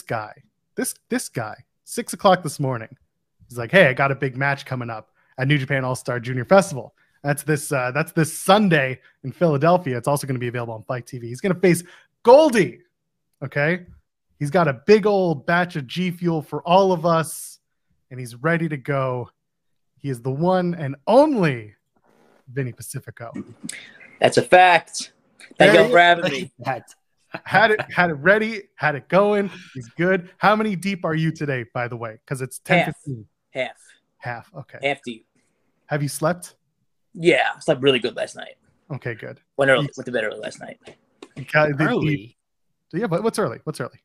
this guy, this this guy, six o'clock this morning. He's like, "Hey, I got a big match coming up at New Japan All Star Junior Festival. That's this uh, that's this Sunday in Philadelphia. It's also going to be available on FITE TV. He's going to face Goldie. Okay, he's got a big old batch of G Fuel for all of us, and he's ready to go. He is the one and only Vinny Pacifico. That's a fact. Thank you for having me. Had it had it ready, had it going. He's good. How many deep are you today, by the way? Because it's 10 Half. 15. Half. Half. Okay. Half deep. Have you slept? Yeah, I slept really good last night. Okay, good. Went early. Went to bed early last night. Okay, the- the- Early. yeah, but what's early? What's early?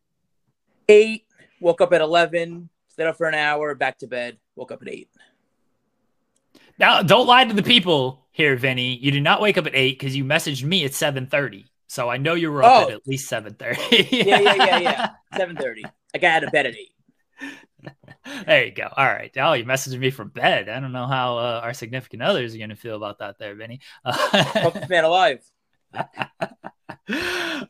Eight. Woke up at eleven. Stayed up for an hour. Back to bed. Woke up at eight. Now, don't lie to the people here, Vinny. You did not wake up at eight because you messaged me at seven thirty. So I know you were up Oh. at at least seven thirty. Yeah, yeah, yeah, yeah. Seven thirty. I got out of bed at eight. there you go. All right. Oh, you messaged me from bed. I don't know how uh, our significant others are going to feel about that, there, Benny. Toughest man alive.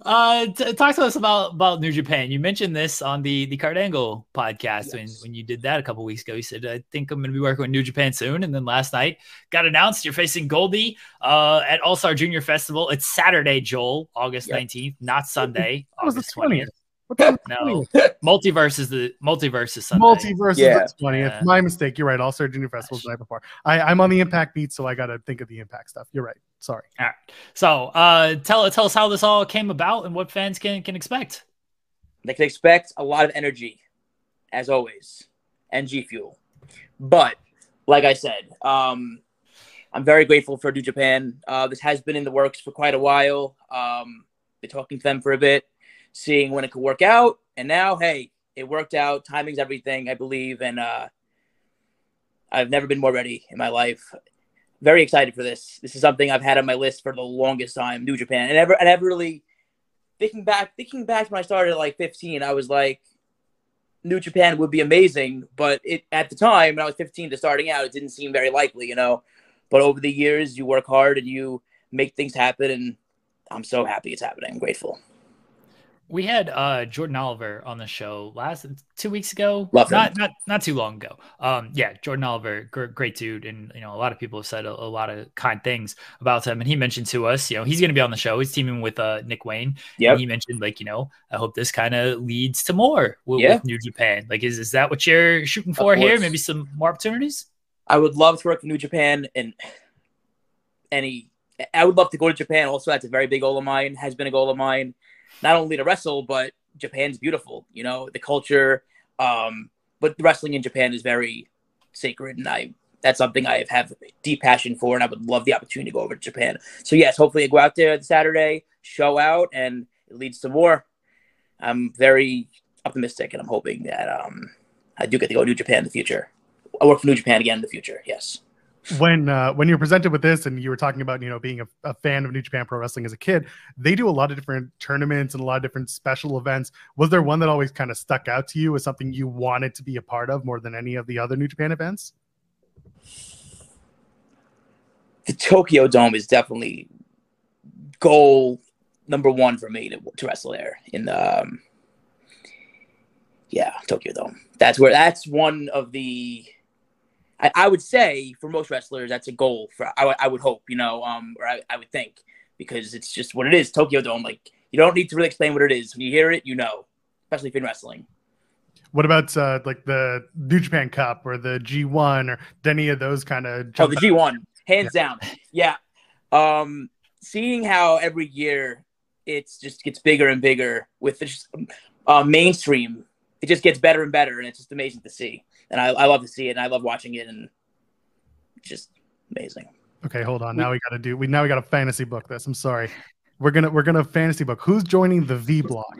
uh, t- talk to us about about New Japan. You mentioned this on the the Kurt Angle podcast when Yes. when you did that a couple weeks ago. You said, "I think I'm going to be working with New Japan soon." And then last night got announced you're facing Goldie uh, at All Star Junior Festival. It's Saturday, Joel, August Yep. 19th, not Sunday, That was the August 20th. 20th. What time? No, multiverse is the multiverse is Sunday. Multiverse is Yeah. the 20th. Yeah. My mistake. You're right. All Star Junior Festival the night before. I, I'm on the Impact beat, so I got to think of the Impact stuff. You're right. Sorry. All right. So, uh, tell tell us how this all came about and what fans can can expect. They can expect a lot of energy, as always, and G Fuel. But like I said, um, I'm very grateful for New Japan. Uh, this has been in the works for quite a while. Um, been talking to them for a bit, seeing when it could work out, and now, hey, it worked out. Timing's everything, I believe, and uh, I've never been more ready in my life. Very excited for this. This is something I've had on my list for the longest time. New Japan, and ever, and ever really thinking back, thinking back when I started at like 15, I was like, New Japan would be amazing, but it at the time when I was 15 to starting out, it didn't seem very likely, you know. But over the years, you work hard and you make things happen, and I'm so happy it's happening. I'm grateful. We had uh, Jordan Oliver on the show last two weeks ago. Love him. not not not too long ago. Um, yeah, Jordan Oliver, gr- great dude, and you know a lot of people have said a, a lot of kind things about him. And he mentioned to us, you know, he's going to be on the show. He's teaming with uh, Nick Wayne. Yeah, And he mentioned like, you know, I hope this kind of leads to more with, Yeah. with New Japan. Like, is is that what you're shooting for here? Maybe some more opportunities. I would love to work for New Japan and any. I would love to go to Japan. Also, that's a very big goal of mine. Has been a goal of mine, not only to wrestle, but Japan's beautiful. You know the culture, um, but wrestling in Japan is very sacred, and I that's something I have a deep passion for, and I would love the opportunity to go over to Japan. So yes, hopefully I go out there Saturday, show out, and it leads to more. I'm very optimistic, and I'm hoping that um, I do get to go to New Japan in the future. I work for New Japan again in the future. Yes. When uh, when you're presented with this and you were talking about you know being a, a fan of New Japan Pro Wrestling as a kid, they do a lot of different tournaments and a lot of different special events. Was there one that always kind of stuck out to you as something you wanted to be a part of more than any of the other New Japan events? the Tokyo Dome is definitely goal number one for me to, to wrestle there in the um, yeah Tokyo Dome. That's where that's one of the I, I would say for most wrestlers that's a goal for I, would- hope you know um or I, I would think because it's just what it is Tokyo Dome like you don't need to really explain what it is when you hear it you know especially if you're in wrestling. What about uh, like the New Japan Cup or the G1 or any of those kind of? Oh, the G one, hands down. Yeah. Um, seeing how every year it's just gets bigger and bigger with the uh, mainstream, it just gets better and better, and it's just amazing to see. And I, I love to see it, and I love watching it, and it's just amazing. Okay, hold on. Now we got to do. We now we got to fantasy book this. I'm sorry. We're gonna we're gonna fantasy book. Who's joining the V block?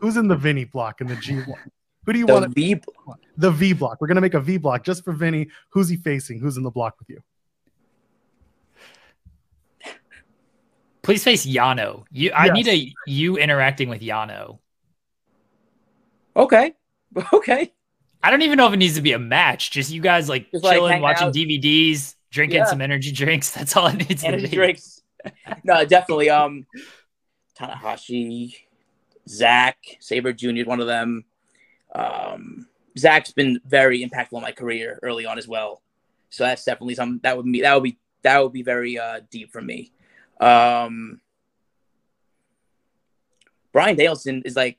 Who's in the Vinny block in the G block? Who do you want The want? V, block. The V block. We're gonna make a V block just for Vinny. Who's he facing? Who's in the block with you? Please face Yano. You, I Yes. need a you interacting with Yano. okay, okay. I don't even know if it needs to be a match. Just you guys like Just, like, chilling, hang watching out. DVDs, drinking Yeah. some energy drinks. That's all it needs to Energy be. drinks. no, definitely. Um, Tanahashi, Zack, Sabre Jr. One of them. Um, Zack's been very impactful in my career early on as well. So that's definitely something that would be that would be that would be very uh, deep for me. Um, Bryan Danielson is like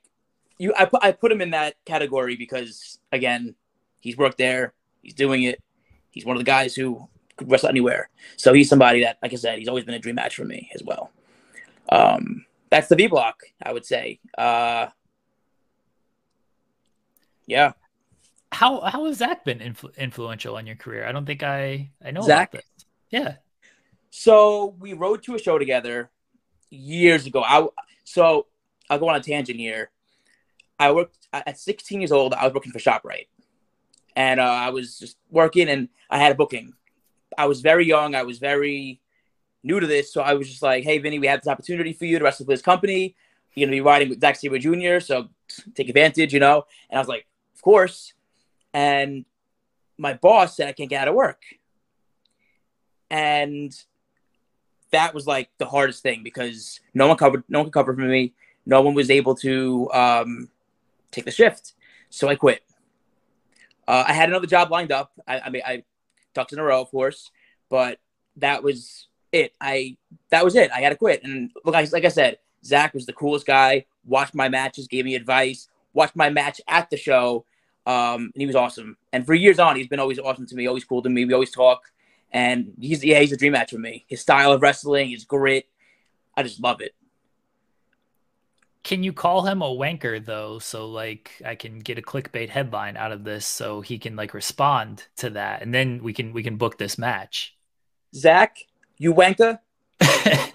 you. I put I put him in that category because again, he's worked there. He's doing it. He's one of the guys who could wrestle anywhere. So he's somebody that, like I said, he's always been a dream match for me as well. Um, that's the V block, I would say. Uh, yeah. How how has Zack been influ- influential on your career? I don't think I I know Zack. Yeah. So we rode to a show together years ago. I so I'll go on a tangent here. I worked at 16 years old. I was working for Shoprite, and uh, I was just working, and I had a booking. I was very young. I was very new to this, so I was just like, "Hey, Vinny, we have this opportunity for you to wrestle for this company. You're gonna be riding with Zack Sabre Jr., so take advantage, you know." And I was like, "Of course." And my boss said I can't get out of work, and that was like the hardest thing because no one covered, no one could cover for me. No one was able to um, take the shift, so I quit. Uh, I had another job lined up. I, I mean, I ducks in a row, of course, but that was it. I that was it. I had to quit. And look, like I said, Zack was the coolest guy. Watched my matches, gave me advice. Watched my match at the show, um, and he was awesome. And for years on, he's been always awesome to me. Always cool to me. We always talk. And he's yeah, he's a dream match for me. His style of wrestling, his grit, I just love it. Can you call him a wanker though? So like I can get a clickbait headline out of this so he can like respond to that and then we can we can book this match. Zack, you wanker.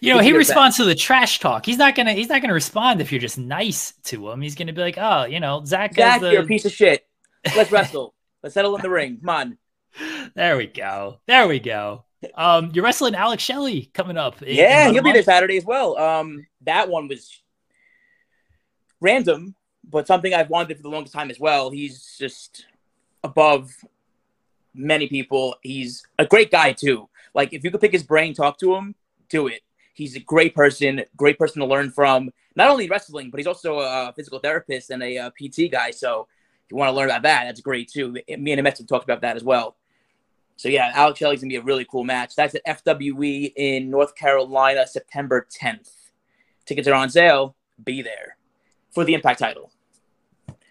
you know, he responds to the trash talk. He's not gonna he's not gonna respond if you're just nice to him. He's gonna be like, oh, you know, Zack. Zack, the... you're a piece of shit. Let's wrestle. Let's settle in the ring. Come on. There we go. There we go. Um, you're wrestling Alex Shelley coming up. In, yeah, in he'll be there Saturday as well. Um, that one was random, but something I've wanted for the longest time as well. He's just above many people. He's a great guy too. Like if you could pick his brain, talk to him, do it. He's a great person, great person to learn from. Not only wrestling, but he's also a physical therapist and a, a PT guy. So if you want to learn about that, that's great too. Me and have talked about that as well. So yeah, Alex Shelley's gonna be a really cool match. That's at FWE in North Carolina, September 10th. Tickets are on sale. Be there for the Impact title.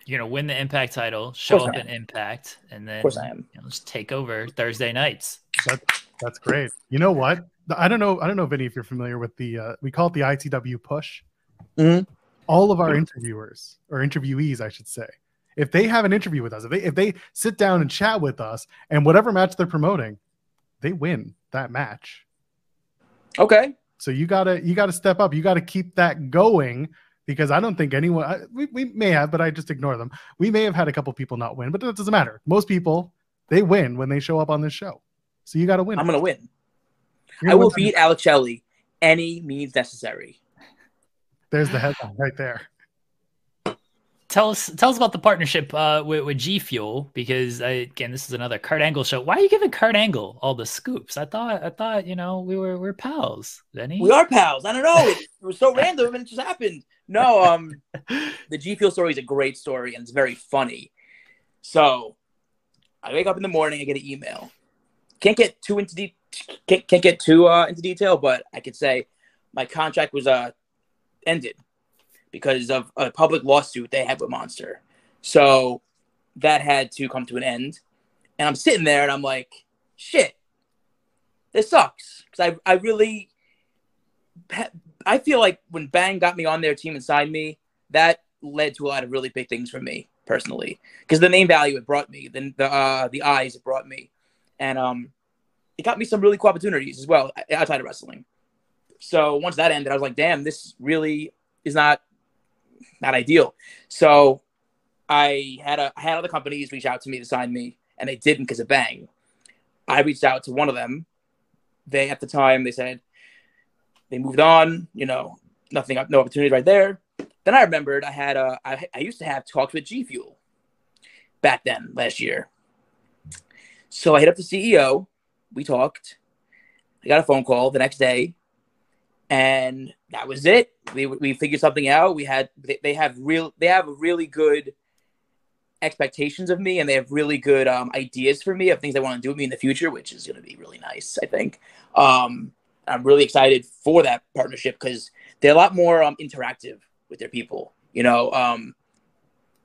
You're gonna win the Impact title, show up in Impact, and then of course I am. You know, just take over Thursday nights. That, that's great. You know what? I don't know. I don't know, Vinny, if you're familiar with the uh, we call it the ITW push. Mm-hmm. All of our interviewers or interviewees, I should say, if they have an interview with us, if they if they sit down and chat with us, and whatever match they're promoting, they win that match. Okay. So you gotta you gotta step up. You gotta keep that going because I don't think anyone I, we, we may have, but I just ignore them. We may have had a couple people not win, but that doesn't matter. Most people they win when they show up on this show. So you got to win. I'm gonna win. I will beat Alex Shelley any means necessary. There's the headline right there tell us tell us about the partnership uh, with, with G Fuel because I, again this is another Kurt Angle show. Why are you giving Kurt Angle all the scoops? I thought I thought you know we were we're pals. Benny, we are pals. I don't know. It, it was so random and it just happened. No, um, the G Fuel story is a great story and it's very funny. So I wake up in the morning, I get an email. Can't get too into de- can't, can't get too uh, into detail, but I could say my contract was uh ended because of a public lawsuit they had with Monster. So that had to come to an end. And I'm sitting there and I'm like, shit, this sucks. Because I, I really, I feel like when Bang got me on their team and signed me, that led to a lot of really big things for me personally. Because the name value it brought me, then the uh, the eyes it brought me, and um, it got me some really cool opportunities as well outside of wrestling. So once that ended, I was like, damn, this really is not not ideal. So I had a I had other companies reach out to me to sign me, and they didn't because of Bang. I reached out to one of them. They at the time they said they moved on. You know, nothing, no opportunity right there. Then I remembered I had a I, I used to have talks with G Fuel back then last year. So I hit up the CEO. We talked. I got a phone call the next day. And that was it. We we figured something out. We had they, they have real they have really good expectations of me, and they have really good um, ideas for me of things they want to do with me in the future, which is going to be really nice. I think. Um, I'm really excited for that partnership because they're a lot more um, interactive with their people. You know, um,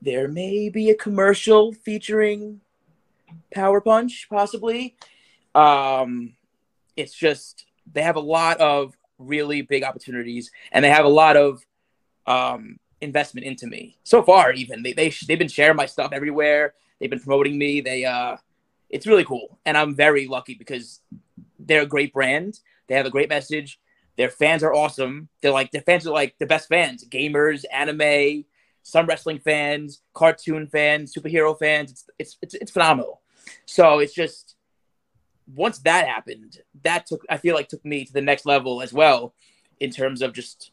there may be a commercial featuring Power Punch, possibly. Um, it's just they have a lot of really big opportunities, and they have a lot of um, investment into me so far. Even they they they've been sharing my stuff everywhere. They've been promoting me. They uh, it's really cool, and I'm very lucky because they're a great brand. They have a great message. Their fans are awesome. They're like their fans are like the best fans: gamers, anime, some wrestling fans, cartoon fans, superhero fans. It's it's it's, it's phenomenal. So it's just once that happened, that took I feel like took me to the next level as well in terms of just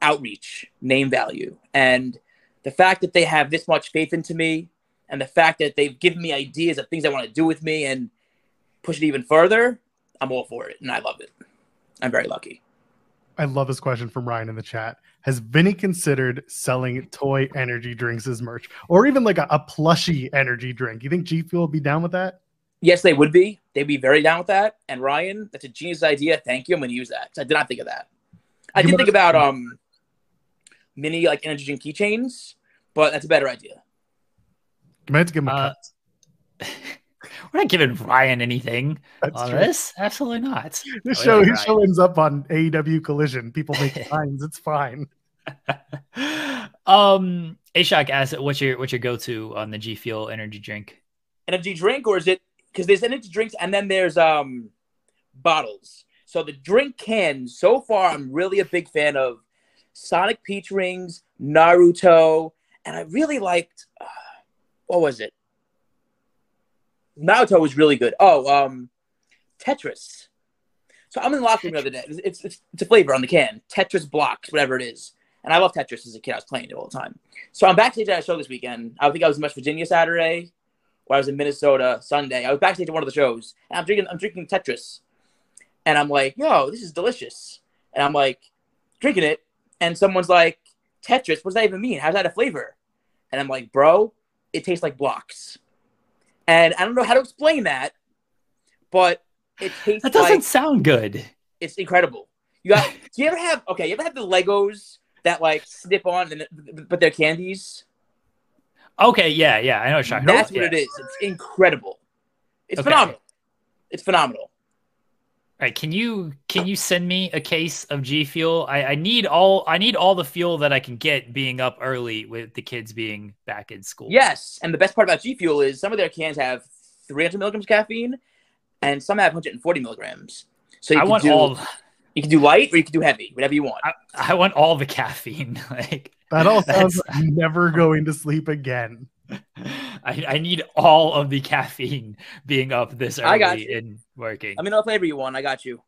outreach, name value, and the fact that they have this much faith into me, and the fact that they've given me ideas of things they want to do with me and push it even further. I'm all for it, and I love it. I'm very lucky. I love this question from Ryan in the chat. Has Vinny considered selling toy energy drinks as merch, or even like a, a plushy energy drink? You think G Fuel will be down with that? Yes, they would be. They'd be very down with that. And Ryan, that's a genius idea. Thank you. I'm going to use that. I did not think of that. I you did think about um mini like energy drink keychains, but that's a better idea. You might have to give him a uh, cut. We're not giving Ryan anything That's on true. this. Absolutely not. This oh, show, yeah, his show ends up on AEW Collision. People make signs. It's fine. um, Ashok asks, "What's your what's your go to on the G Fuel energy drink?" Energy drink, or is it because there's energy drinks and then there's um bottles. So the drink can, so far, I'm really a big fan of Sonic Peach Rings, Naruto, and I really liked uh, what was it? Naruto was really good. Oh, um, Tetris. So I'm in the locker room the other day. It's, it's, it's a flavor on the can. Tetris blocks, whatever it is. And I love Tetris as a kid. I was playing it all the time. So I'm backstage at a show this weekend. I think I was in West Virginia Saturday, or I was in Minnesota Sunday. I was backstage at one of the shows, and I'm drinking I'm drinking Tetris, and I'm like, "Yo, this is delicious." And I'm like, drinking it, and someone's like, "Tetris? What does that even mean? How's that a flavor?" And I'm like, "Bro, it tastes like blocks." And I don't know how to explain that, but it tastes. That doesn't like, sound good. It's incredible. You got? do you ever have? Okay, you ever have the Legos that like snip on, and but they're candies? Okay, yeah, yeah, I know what you're talking That's what yeah. it is. It's incredible. It's okay. phenomenal. It's phenomenal. All right, can you can you send me a case of G Fuel? I, I need all I need all the fuel that I can get being up early with the kids being back in school. Yes, and the best part about G Fuel is some of their cans have 300 milligrams of caffeine, and some have 140 milligrams. So I want do, all. You can do light or you can do heavy, whatever you want. I, I want all the caffeine. like that all sounds like never going to sleep again. I, I need all of the caffeine being up this early I got you. and working. I mean, what flavor you want? I got you.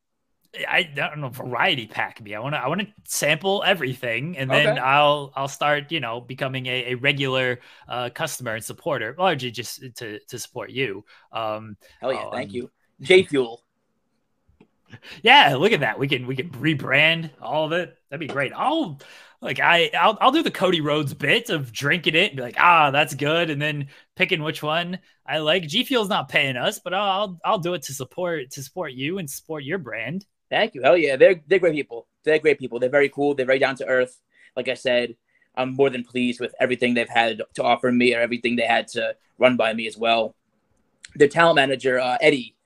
I don't know variety pack me. I want to I want to sample everything, and then okay. I'll I'll start you know becoming a, a regular uh, customer and supporter, largely just to to support you. Um, Hell yeah! Um, thank you, G Fuel. Yeah, look at that. We can we can rebrand all of it. That'd be great. I'll like I I'll, I'll do the Cody Rhodes bit of drinking it and be like, ah, that's good, and then picking which one I like. G Fuel's not paying us, but I'll I'll do it to support to support you and support your brand. Thank you. Hell yeah, they're they're great people. They're great people. They're very cool. They're very down to earth. Like I said, I'm more than pleased with everything they've had to offer me or everything they had to run by me as well. Their talent manager, uh, Eddie,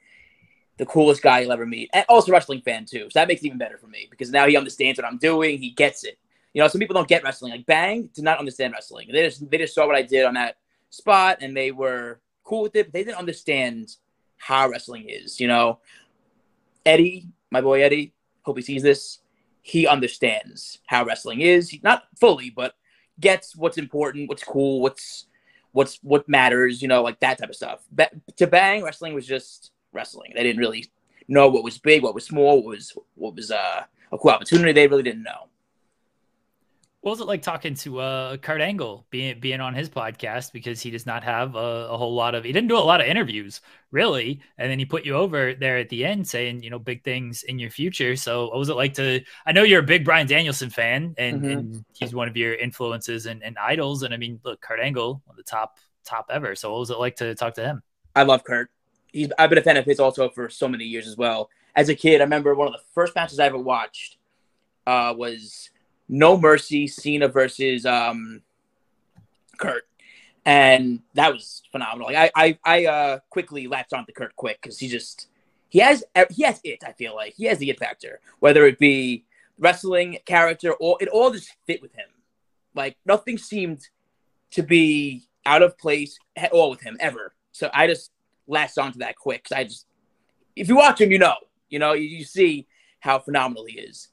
the coolest guy you'll ever meet, and also wrestling fan too. So that makes it even better for me because now he understands what I'm doing. He gets it. You know, some people don't get wrestling. Like Bang did not understand wrestling. They just they just saw what I did on that spot and they were cool with it, but they didn't understand how wrestling is. You know, Eddie, my boy Eddie, hope he sees this. He understands how wrestling is, He, not fully, but gets what's important, what's cool, what's what's what matters. You know, like that type of stuff. But to Bang, wrestling was just wrestling. They didn't really know what was big, what was small, what was what was uh, a cool opportunity. They really didn't know. What was it like talking to uh, Kurt Angle, being being on his podcast because he does not have a, a, whole lot of he didn't do a lot of interviews really, and then he put you over there at the end saying you know big things in your future. So what was it like to? I know you're a big Bryan Danielson fan, and, mm-hmm. and he's one of your influences and, and, idols. And I mean, look, Kurt Angle, one of the top top ever. So what was it like to talk to him? I love Kurt. He's I've been a fan of his also for so many years as well. As a kid, I remember one of the first matches I ever watched uh, was No Mercy Cena versus um, Kurt, and that was phenomenal. Like I I, I uh, quickly latched onto Kurt quick because he just he has he has it. I feel like he has the it factor, whether it be wrestling character or it all just fit with him. Like nothing seemed to be out of place at all with him ever. So I just latched onto that quick. I just if you watch him, you know, you know, you, you see how phenomenal he is.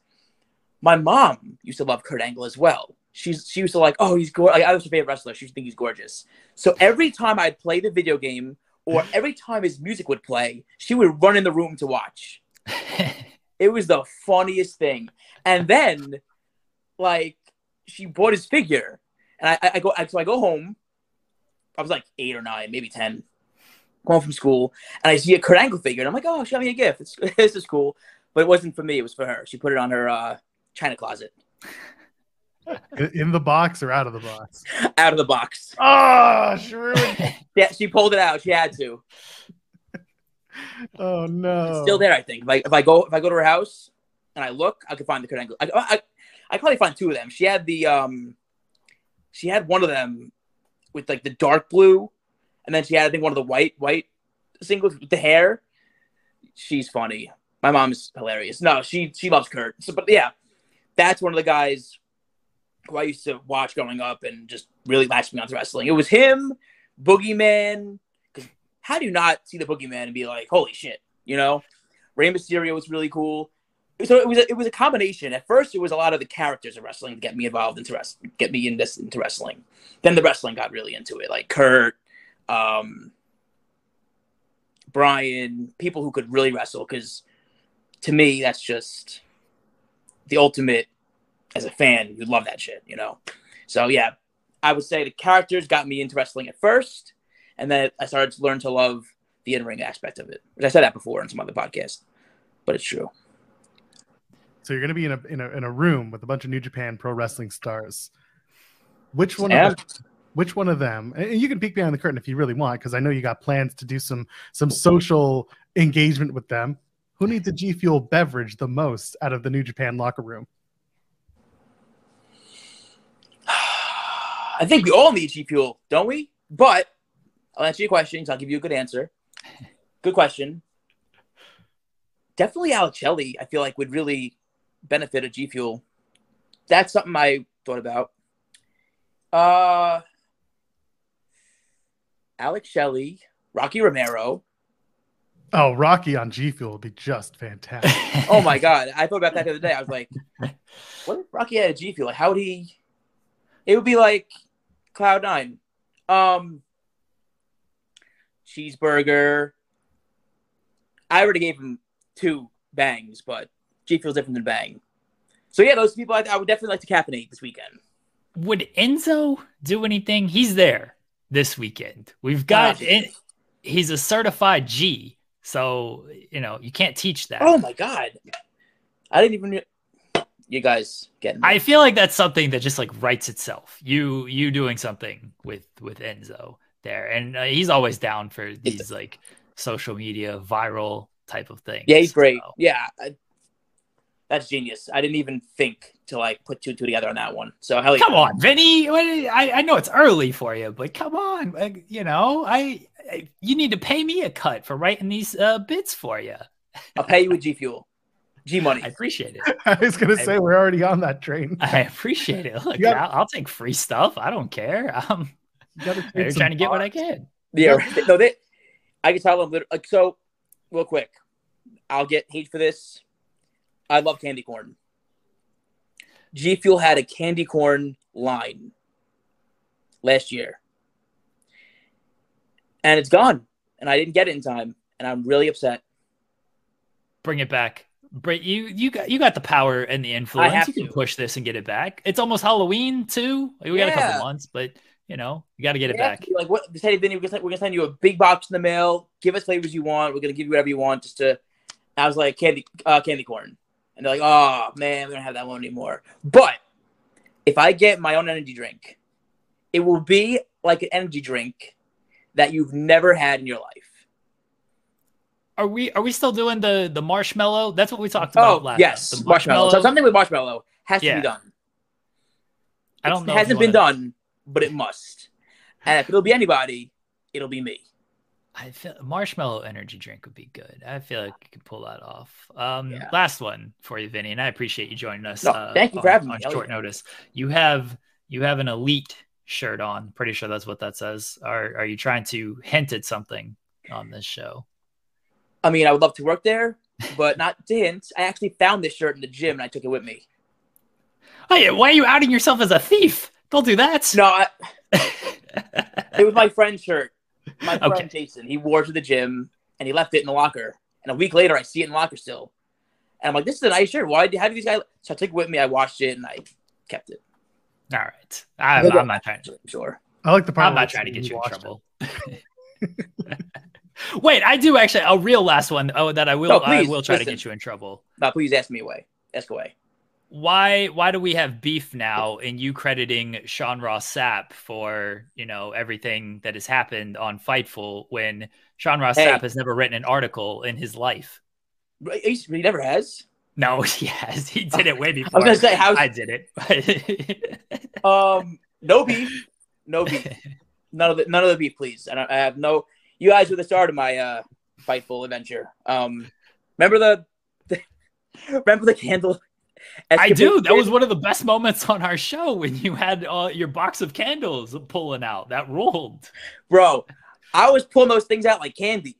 My mom used to love Kurt Angle as well. She's she used to like, oh, he's gorgeous. Like, I was her favorite wrestler. She used to think he's gorgeous. So every time I'd play the video game or every time his music would play, she would run in the room to watch. it was the funniest thing. And then, like, she bought his figure, and I, I go, so I go home. I was like eight or nine, maybe ten, going from school, and I see a Kurt Angle figure, and I'm like, oh, she got me a gift. It's, this is cool, but it wasn't for me. It was for her. She put it on her uh, china closet. In the box or out of the box? out of the box. Oh, sure. yeah, she pulled it out. She had to. Oh no. It's still there, I think. Like if I go if I go to her house and I look, I could find the Kurt Angle. I, I I probably find two of them. She had the um she had one of them with like the dark blue, and then she had I think one of the white white singles with the hair. She's funny. My mom is hilarious. No, she she loves Kurt. So, but yeah, that's one of the guys who I used to watch growing up and just really latched me onto wrestling. It was him, Boogeyman. Because how do you not see the Boogeyman and be like, holy shit, you know? Rey Mysterio was really cool. So it was a, it was a combination. At first, it was a lot of the characters of wrestling to get me involved into wrestling, get me into, into wrestling. Then the wrestling got really into it, like Kurt, um, Bryan, people who could really wrestle. Because to me, that's just the ultimate as a fan, you love that shit, you know? So yeah, I would say the characters got me into wrestling at first, and then I started to learn to love the in-ring aspect of it. Which I said that before in some other podcast, but it's true. So you're going to be in a, in a in a room with a bunch of New Japan Pro Wrestling stars. Which one? Of them, which one of them? And you can peek behind the curtain if you really want, because I know you got plans to do some some social engagement with them. Who needs a G Fuel beverage the most out of the New Japan locker room? I think we all need G Fuel, don't we? But I'll answer your questions. I'll give you a good answer. Good question. Definitely Shelley, I feel like would really benefit a G Fuel. That's something I thought about. Uh Alex Shelley, Rocky Romero. Oh, Rocky on G Fuel would be just fantastic. oh my god. I thought about that the other day. I was like, what if Rocky had a G Fuel? Like, how would he it would be like Cloud Nine. Um, cheeseburger. I already gave him two bangs, but G feels different than bang. So yeah, those people I, I would definitely like to caffeinate this weekend. Would Enzo do anything? He's there this weekend. We've got in, he's a certified G, so you know you can't teach that. Oh my god, I didn't even you guys get. I feel like that's something that just like writes itself. You you doing something with with Enzo there, and uh, he's always down for these like social media viral type of things. Yeah, he's great. So. Yeah, I, that's genius. I didn't even think to like put two two together on that one. So hell yeah. Come on, Vinny. I, I know it's early for you, but come on. Like, you know, I, I, you need to pay me a cut for writing these uh, bits for you. I'll pay you with G Fuel. G Money. I appreciate it. I was gonna say I, we're already on that train. I appreciate it. Look, gotta, I'll, I'll, take free stuff. I don't care. I'm they're trying to get what I can. Yeah, right. no, they. I can tell them like so. Real quick, I'll get hate for this. I love candy corn. G Fuel had a candy corn line last year, and it's gone, and I didn't get it in time, and I'm really upset. Bring it back But you you got you got the power and the influence. have You can to. push this and get it back. It's almost Halloween too. We got a couple months, but you know you got to get it Yeah, back. Like what? Said, Vinny, we're gonna, send- we're gonna send you a big box in the mail. Give us flavors you want. We're gonna give you whatever you want. Just to, I was like candy, uh, candy corn, and they're like, oh man, we don't have that one anymore. But if I get my own energy drink, it will be like an energy drink that you've never had in your life. Are we are we still doing the the marshmallow? That's what we talked oh, about Oh last. yes, time. The marshmallow. So something with marshmallow has to be done. I don't know. It hasn't been done, but it must. And if it'll be anybody, it'll be me. I feel marshmallow energy drink would be good. I feel like you could pull that off. Um, Yeah. last one for you, Vinny, and I appreciate you joining us. No, uh, thank you for having me. on Hell short yeah. notice. You have you have an elite shirt on. Pretty sure that's what that says. Are are you trying to hint at something on this show? I mean, I would love to work there, but not to hint. I actually found this shirt in the gym and I took it with me. Hey, why are you outing yourself as a thief? Don't do that. No, I, it was my friend's shirt. My friend Okay. Jason. He wore it to the gym and he left it in the locker. And a week later, I see it in the locker still. And I'm like, this is a nice shirt. Why do how do these guys? So I took it with me. I washed it and I kept it. All right. I'm, I'm not trying to. I'm sure. I like the part. I'm not trying to get you in trouble. Wait, I do actually a real last one. Oh, that I will. No, I please, will try to get you in trouble. No, please ask me away. Ask away. Why? Why do we have beef now? And you crediting Sean Ross Sapp for you know everything that has happened on Fightful when Sean Ross Hey. Sapp has never written an article in his life. He he never has. No, he has. He did it way before. I was gonna say, how I did it. um no beef, no beef, none of the none of the beef, please. I, I have no. You guys were the start of my uh fightful adventure. Um, remember the, the remember the candle? I do. That was one of the best moments on our show when you had uh, your box of candles pulling out. That ruled. bro. I was pulling those things out like candy.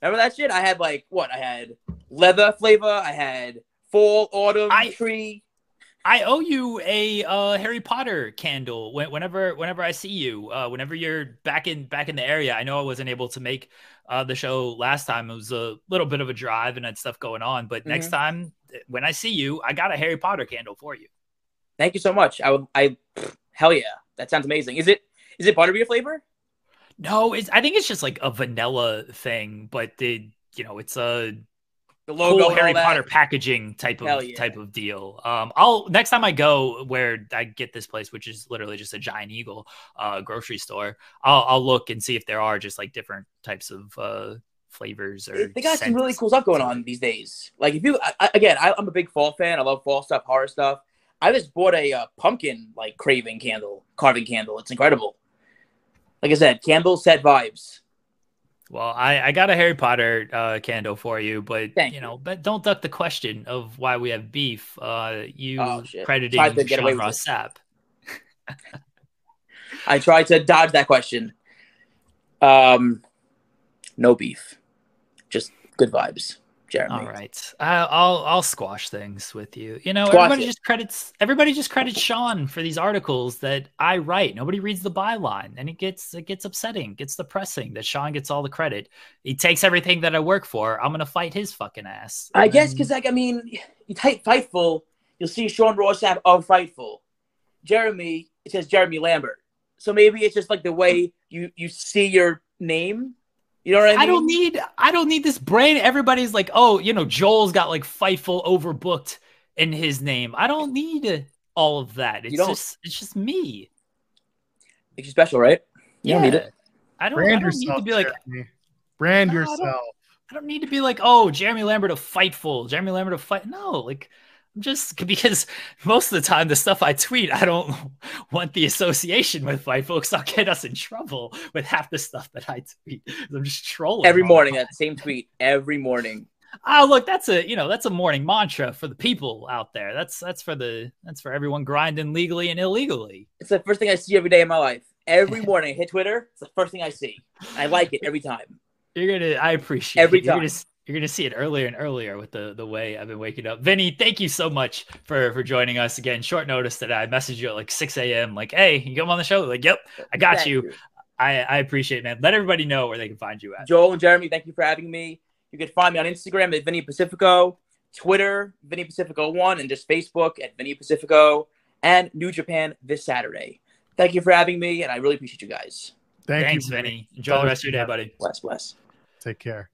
Remember that shit? I had like what? I had leather flavor. I had fall, autumn, I- tree. I owe you a uh, Harry Potter candle when, whenever whenever I see you. Uh, whenever you're back in back in the area, I know I wasn't able to make uh, the show last time. It was a little bit of a drive and had stuff going on. But next time when I see you, I got a Harry Potter candle for you. Thank you so much. I would. I hell yeah, that sounds amazing. Is it? Is it butterbeer flavor? No, it's I think it's just like a vanilla thing, but the you know it's a The logo, cool Harry? Potter packaging type Hell of yeah. type of deal. Um, I'll next time I go where I get this place, which is literally just a giant eagle uh, grocery store. I'll I'll look and see if there are just like different types of uh, flavors or. They got some really cool stuff going on these days. Like if you, I, again, I, I'm a big fall fan. I love fall stuff, horror stuff. I just bought a uh, pumpkin like craving candle, carving candle. It's incredible. Like I said, candle set vibes. Well, I, I got a Harry Potter uh, candle for you, but Thank you you. know, but don't duck the question of why we have beef. Uh, you Oh, shit. crediting Tried to get away Sean Ross Sapp. I tried to dodge that question. Um, no beef, good vibes, Jeremy. All right, I'll I'll squash things with you. You know, Squash everybody it. just credits everybody just credits Sean for these articles that I write. Nobody reads the byline, and it gets it gets upsetting, gets depressing that Sean gets all the credit. He takes everything that I work for. I'm gonna fight his fucking ass. I And guess because like I mean, you type Fightful, you'll see Sean Ross Sapp of Fightful. Jeremy, it says Jeremy Lambert. So maybe it's just like the way you you see your name. You know what I mean? I don't need I don't need this brain. Everybody's like, oh, you know, Joel's got like Fightful overbooked in his name. I don't need all of that. It's don't. just it's just me. Makes you special, right? You don't need it. I don't, I Brand don't need to be like Jeremy. Brand No, I don't- yourself. I don't need to be like, oh, Jeremy Lambert of Fightful, Jeremy Lambert of Fight. No, like I'm just because most of the time the stuff I tweet, I don't want the association with Fightful folks. I'll get us in trouble with half the stuff that I tweet. I'm just trolling Every morning, that same tweet. Every morning. Oh, look, that's a you know that's a morning mantra for the people out there. That's that's for the that's for everyone grinding legally and illegally. It's the first thing I see every day in my life. Every morning I hit Twitter. It's the first thing I see. I like it every time. You're gonna, I appreciate Every it. You're time. gonna, s- you're gonna see it earlier and earlier with the the way I've been waking up. Vinny, thank you so much for for joining us again. Short notice that I messaged you at like 6 a.m. Like, hey, you come on the show? Like, yep, I got Thank you. I I appreciate it, man. Let everybody know where they can find you at. Joel and Jeremy, thank you for having me. You can find me on Instagram at Vinny Pacifico, Twitter, Vinny Pacifico One, and just Facebook at Vinny Pacifico and New Japan this Saturday. Thank you for having me, and I really appreciate you guys. Thank Thanks, you, Vinny. Enjoy the rest of your day, buddy. Bless, bless. Take care.